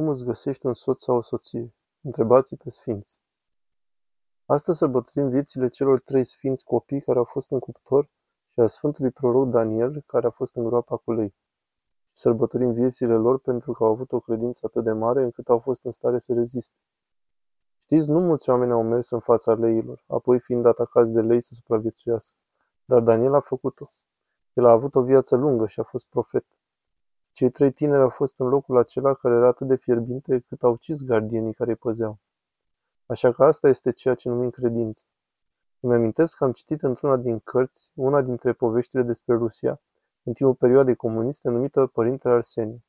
Cum îți găsești un soț sau o soție? Întrebați pe sfinți. Astăzi sărbătorim viețile celor trei sfinți copii care au fost în cuptor și a Sfântului Proroc Daniel, care a fost în groapa cu lei. Sărbătorim viețile lor pentru că au avut o credință atât de mare încât au fost în stare să reziste. Știți, nu mulți oameni au mers în fața leilor, apoi fiind atacați de lei să supraviețuiască. Dar Daniel a făcut-o. El a avut o viață lungă și a fost profet. Cei trei tineri au fost în locul acela care era atât de fierbinte cât au ucis gardienii care îi păzeau. Așa că asta este ceea ce numim credință. Îmi amintesc că am citit într-una din cărți una dintre poveștile despre Rusia, în timpul perioadei comuniste, numită Părintele Arsenie.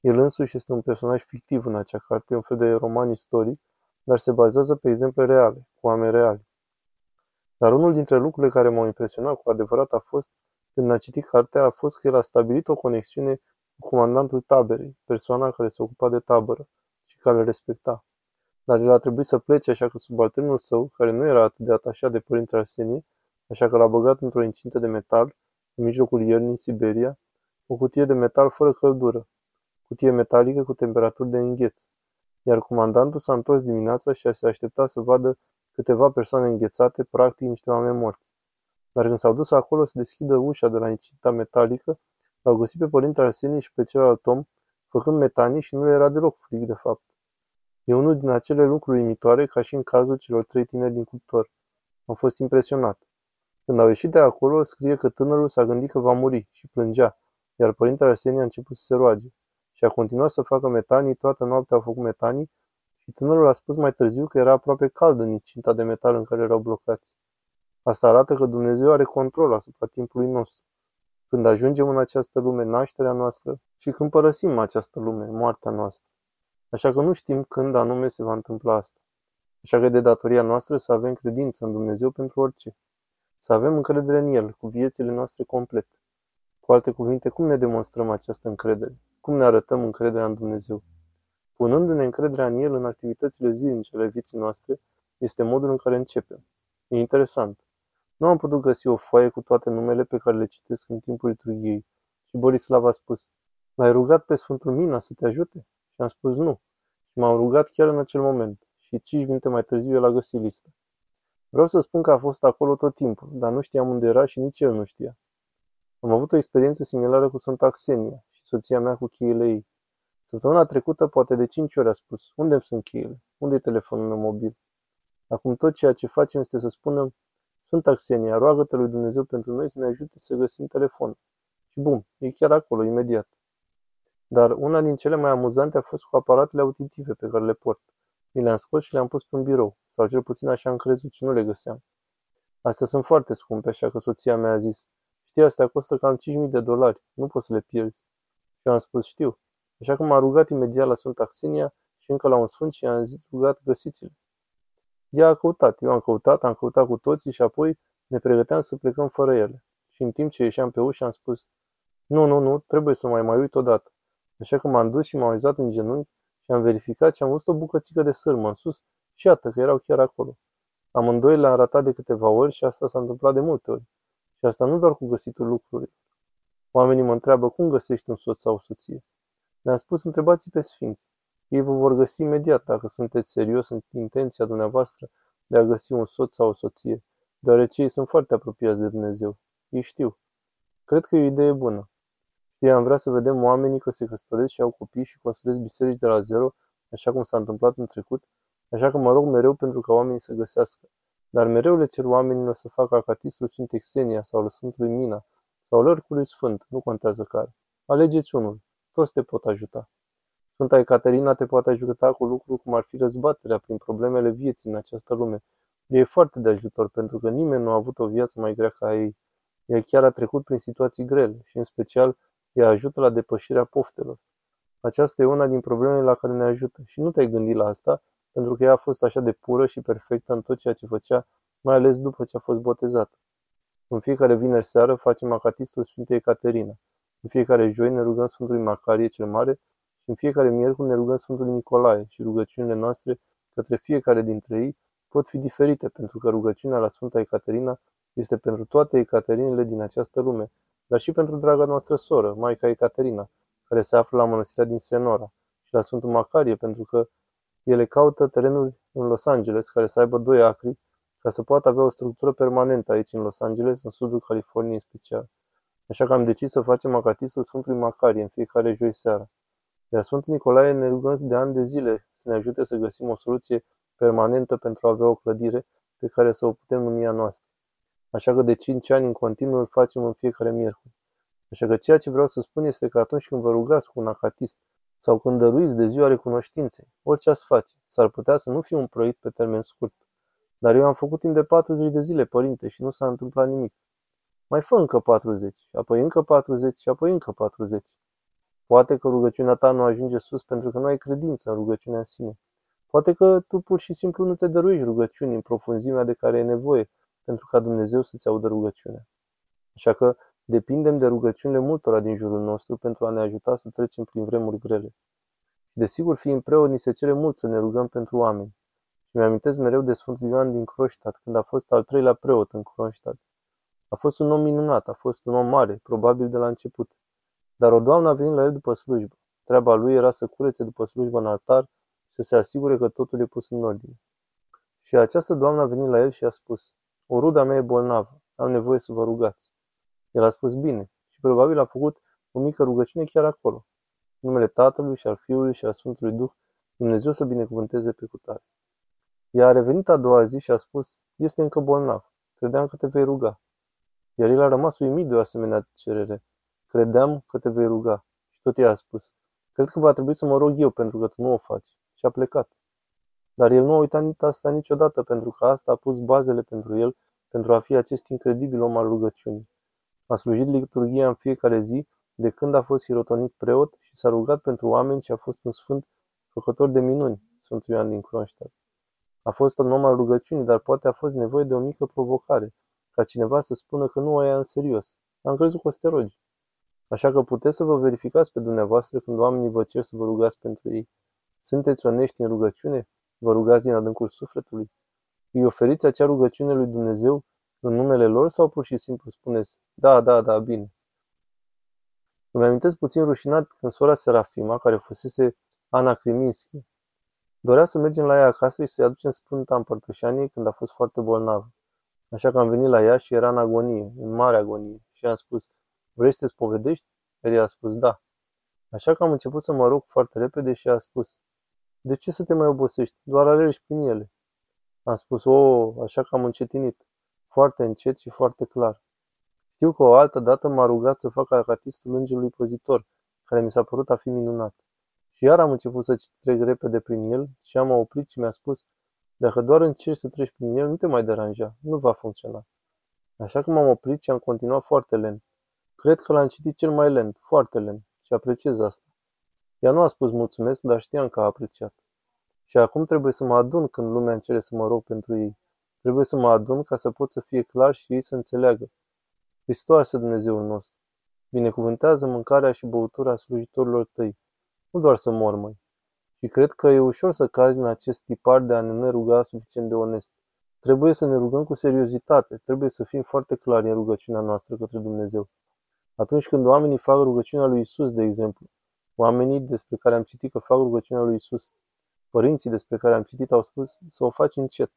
El însuși este un personaj fictiv în acea carte, un fel de roman istoric, dar se bazează pe exemple reale, cu oameni reali. Dar unul dintre lucrurile care m-au impresionat cu adevărat a fost, când a citit cartea, a fost că el a stabilit o conexiune cu comandantul taberei, persoana care se ocupa de tabără și care îl respecta. Dar el a trebuit să plece, așa că subalternul său, care nu era atât de atașat de părintele Arsenie, așa că l-a băgat într-o incintă de metal, în mijlocul iernii în Siberia, o cutie de metal fără căldură, cutie metalică cu temperaturi de îngheț. Iar comandantul s-a întors dimineața și a se aștepta să vadă câteva persoane înghețate, practic niște oameni morți. Dar când s-au dus acolo să deschidă ușa de la incinta metalică, L-au găsit pe părintele Arsenie și pe celălalt om, făcând metanii și nu le era deloc frig, de fapt. E unul din acele lucruri imitoare ca și în cazul celor trei tineri din cuptor. Am fost impresionat. Când au ieșit de acolo, scrie că tânărul s-a gândit că va muri și plângea, iar părintele Arsenie a început să se roage. Și a continuat să facă metanii, toată noaptea au făcut metanii și tânărul a spus mai târziu că era aproape cald în cinta de metal în care erau blocați. Asta arată că Dumnezeu are control asupra timpului nostru când ajungem în această lume, nașterea noastră, și când părăsim această lume, moartea noastră. Așa că nu știm când anume se va întâmpla asta. Așa că de datoria noastră să avem credință în Dumnezeu pentru orice. Să avem încredere în El, cu viețile noastre complete. Cu alte cuvinte, cum ne demonstrăm această încredere? Cum ne arătăm încrederea în Dumnezeu? Punându-ne încrederea în El în activitățile zilnice ale vieții noastre, este modul în care începem. E interesant. Nu am putut găsi o foaie cu toate numele pe care le citesc în timpul liturgiei și Borislav a spus, L-ai rugat pe Sfântul Mina să te ajute? Și am spus nu. Și m-am rugat chiar în acel moment. Și 5 minute mai târziu el a găsit lista. Vreau să spun că a fost acolo tot timpul, dar nu știam unde era și nici el nu știa. Am avut o experiență similară cu Sfânta Xenia și soția mea cu cheile ei. Săptămâna trecută, poate de cinci ori a spus, unde sunt cheile? Unde e telefonul meu mobil? Acum tot ceea ce facem este să spunem, Sfânta Xenia, roagă-te lui Dumnezeu pentru noi să ne ajute să găsim telefon. Și bum, e chiar acolo, imediat. Dar una din cele mai amuzante a fost cu aparatele auditive pe care le port. Mi le-am scos și le-am pus pe un birou, sau cel puțin așa am crezut și nu le găseam. Astea sunt foarte scumpe, așa că soția mea a zis, știi, astea costă cam 5.000 de dolari, nu poți să le pierzi. Și eu am spus, știu. Așa că m-a rugat imediat la Sfânta Xenia și încă la un sfânt și i-am zis, rugat, găsiți-le. Ea a căutat, eu am căutat, am căutat cu toții și apoi ne pregăteam să plecăm fără ele. Și în timp ce ieșeam pe ușă am spus, nu, nu, nu, trebuie să mai mai uit odată. Așa că m-am dus și m-am uitat în genunchi și am verificat și am văzut o bucățică de sârmă în sus și iată că erau chiar acolo. Amândoi le-am ratat de câteva ori și asta s-a întâmplat de multe ori. Și asta nu doar cu găsitul lucrurilor. Oamenii mă întreabă cum găsești un soț sau o soție. Le-am spus, întrebați pe sfinți. Ei vă vor găsi imediat dacă sunteți serios în intenția dumneavoastră de a găsi un soț sau o soție, deoarece ei sunt foarte apropiați de Dumnezeu. Ei știu. Cred că e o idee bună. Știi, am vrea să vedem oamenii că se căsătoresc și au copii și construiesc biserici de la zero, așa cum s-a întâmplat în trecut, așa că mă rog mereu pentru ca oamenii să găsească. Dar mereu le cer oamenilor să facă acatistul Sfântului Xenia sau al Sfântului Mina sau al oricului Sfânt, nu contează care. Alegeți unul. Toți te pot ajuta. Sfânta Ecaterina te poate ajuta cu lucruri cum ar fi răzbaterea prin problemele vieții în această lume. E foarte de ajutor pentru că nimeni nu a avut o viață mai grea ca ei. Ea chiar a trecut prin situații grele și în special ea ajută la depășirea poftelor. Aceasta e una din problemele la care ne ajută și nu te-ai gândit la asta pentru că ea a fost așa de pură și perfectă în tot ceea ce făcea, mai ales după ce a fost botezată. În fiecare vineri seară facem acatistul Sfintei Ecaterina. În fiecare joi ne rugăm Sfântului Macarie cel Mare și în fiecare miercuri ne rugăm Sfântul Nicolae și rugăciunile noastre către fiecare dintre ei pot fi diferite, pentru că rugăciunea la Sfânta Ecaterina este pentru toate Ecaterinele din această lume, dar și pentru draga noastră soră, Maica Ecaterina, care se află la mănăstirea din Senora, și și la Sfântul Macarie, pentru că ele caută terenuri în Los Angeles care să aibă doi acri ca să poată avea o structură permanentă aici în Los Angeles, în sudul Californiei în special. Așa că am decis să facem acatistul Sfântului Macarie în fiecare joi seara. Iar Sfântul Nicolae ne rugăm de ani de zile să ne ajute să găsim o soluție permanentă pentru a avea o clădire pe care să o putem numi a noastră. Așa că de 5 ani în continuu îl facem în fiecare miercuri. Așa că ceea ce vreau să spun este că atunci când vă rugați cu un acatist sau când dăruiți de ziua recunoștinței, orice ați face, s-ar putea să nu fie un proiect pe termen scurt. Dar eu am făcut timp de 40 de zile, părinte, și nu s-a întâmplat nimic. Mai fă încă 40, apoi încă 40 și apoi încă 40. Poate că rugăciunea ta nu ajunge sus pentru că nu ai credință în rugăciunea în sine. Poate că tu pur și simplu nu te dăruiești rugăciuni în profunzimea de care e nevoie pentru ca Dumnezeu să-ți audă rugăciunea. Așa că depindem de rugăciunile multora din jurul nostru pentru a ne ajuta să trecem prin vremuri grele. Și desigur, fiind preot, ni se cere mult să ne rugăm pentru oameni. Și mi-amintesc mereu de Sfântul Ioan din Croștat, când a fost al treilea preot în Croștat. A fost un om minunat, a fost un om mare, probabil de la început. Dar o doamnă a venit la el după slujbă. Treaba lui era să curețe după slujbă în altar și să se asigure că totul e pus în ordine. Și această doamnă a venit la el și a spus, o ruda mea e bolnavă, am nevoie să vă rugați. El a spus bine și probabil a făcut o mică rugăciune chiar acolo. În numele Tatălui și al Fiului și al Sfântului Duh, Dumnezeu să binecuvânteze pe cutare. Ea a revenit a doua zi și a spus, este încă bolnav, credeam că te vei ruga. Iar el a rămas uimit de o asemenea cerere. Credeam că te vei ruga. Și tot ea a spus, cred că va trebui să mă rog eu pentru că tu nu o faci. Și a plecat. Dar el nu a uitat asta niciodată pentru că asta a pus bazele pentru el pentru a fi acest incredibil om al rugăciunii. A slujit liturghia în fiecare zi de când a fost sirotonit preot și s-a rugat pentru oameni și a fost un sfânt făcător de minuni, Sfântul Ioan din Kronstadt. A fost un om al rugăciunii, dar poate a fost nevoie de o mică provocare, ca cineva să spună că nu o ia în serios. Am crezut că o să te rogi. Așa că puteți să vă verificați pe dumneavoastră când oamenii vă cer să vă rugați pentru ei. Sunteți onești în rugăciune? Vă rugați din adâncul sufletului? Îi oferiți acea rugăciune lui Dumnezeu în numele lor sau pur și simplu spuneți, da, da, da, bine. Îmi amintesc puțin rușinat când sora Serafima, care fusese Ana Kriminski, dorea să mergem la ea acasă și să-i aducem Sfânta Împărtășanie când a fost foarte bolnavă. Așa că am venit la ea și era în agonie, în mare agonie, și am spus, vrei să te spovedești? El i-a spus, da. Așa că am început să mă rog foarte repede și a spus, de ce să te mai obosești? Doar alergi prin ele. Am spus, o, așa că am încetinit. Foarte încet și foarte clar. Știu că o altă dată m-a rugat să fac acatistul îngerului păzitor, care mi s-a părut a fi minunat. Și iar am început să trec repede prin el și am oprit și mi-a spus, dacă doar încerci să treci prin el, nu te mai deranja, nu va funcționa. Așa că m-am oprit și am continuat foarte lent. Cred că l-am citit cel mai lent, foarte lent, și apreciez asta. Ea nu a spus mulțumesc, dar știam că a apreciat. Și acum trebuie să mă adun când lumea încerce să mă rog pentru ei. Trebuie să mă adun ca să pot să fie clar și ei să înțeleagă. Hristos Dumnezeul nostru. Binecuvântează mâncarea și băutura slujitorilor tăi. Nu doar să mor, măi. Și cred că e ușor să cazi în acest tipar de a ne ruga suficient de onest. Trebuie să ne rugăm cu seriozitate, trebuie să fim foarte clari în rugăciunea noastră către Dumnezeu. Atunci când oamenii fac rugăciunea lui Isus, de exemplu, oamenii despre care am citit că fac rugăciunea lui Isus, părinții despre care am citit au spus să o faci încet.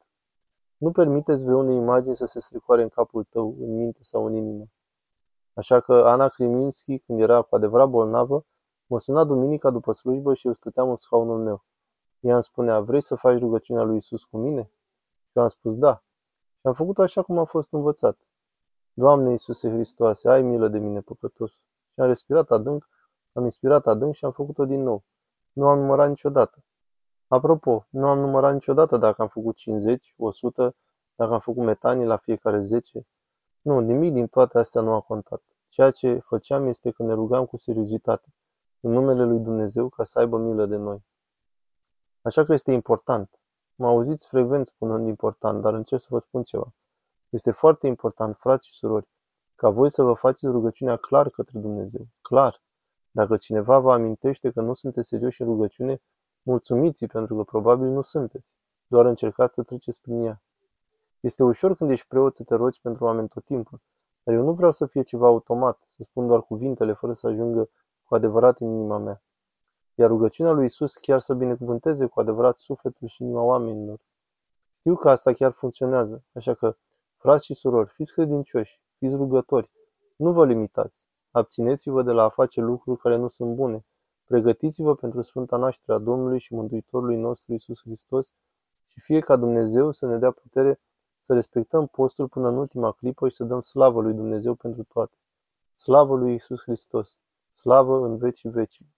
Nu permiteți vreunei imagini să se stricoare în capul tău, în minte sau în inimă. Așa că Ana Kriminski, când era cu adevărat bolnavă, Mă suna duminica după slujbă și eu stăteam în scaunul meu. Ea îmi spunea, vrei să faci rugăciunea lui Isus cu mine? Și eu am spus da. Și am făcut așa cum am fost învățat. Doamne Iisuse Hristoase, ai milă de mine, păcătos. Și am respirat adânc, am inspirat adânc și am făcut-o din nou. Nu am numărat niciodată. Apropo, nu am numărat niciodată dacă am făcut 50, 100, dacă am făcut metanii la fiecare 10. Nu, nimic din toate astea nu a contat. Ceea ce făceam este că ne rugam cu seriozitate în numele lui Dumnezeu ca să aibă milă de noi. Așa că este important. Mă auziți frecvent spunând important, dar încerc să vă spun ceva. Este foarte important, frați și surori, ca voi să vă faceți rugăciunea clar către Dumnezeu. Clar. Dacă cineva vă amintește că nu sunteți serioși în rugăciune, mulțumiți pentru că probabil nu sunteți. Doar încercați să treceți prin ea. Este ușor când ești preot să te rogi pentru oameni tot timpul, dar eu nu vreau să fie ceva automat, să spun doar cuvintele fără să ajungă cu adevărat în inima mea. iar rugăciunea lui Isus chiar să binecuvânteze cu adevărat sufletul și inima oamenilor. Știu că asta chiar funcționează, așa că, frați și surori, fiți credincioși, fiți rugători, nu vă limitați. Abțineți-vă de la a face lucruri care nu sunt bune. Pregătiți-vă pentru Sfânta Nașterea Domnului și Mântuitorului nostru Isus Hristos și fie ca Dumnezeu să ne dea putere să respectăm postul până în ultima clipă și să dăm slavă lui Dumnezeu pentru toate. Slavă lui Isus Hristos! Slavă în vecii vecii!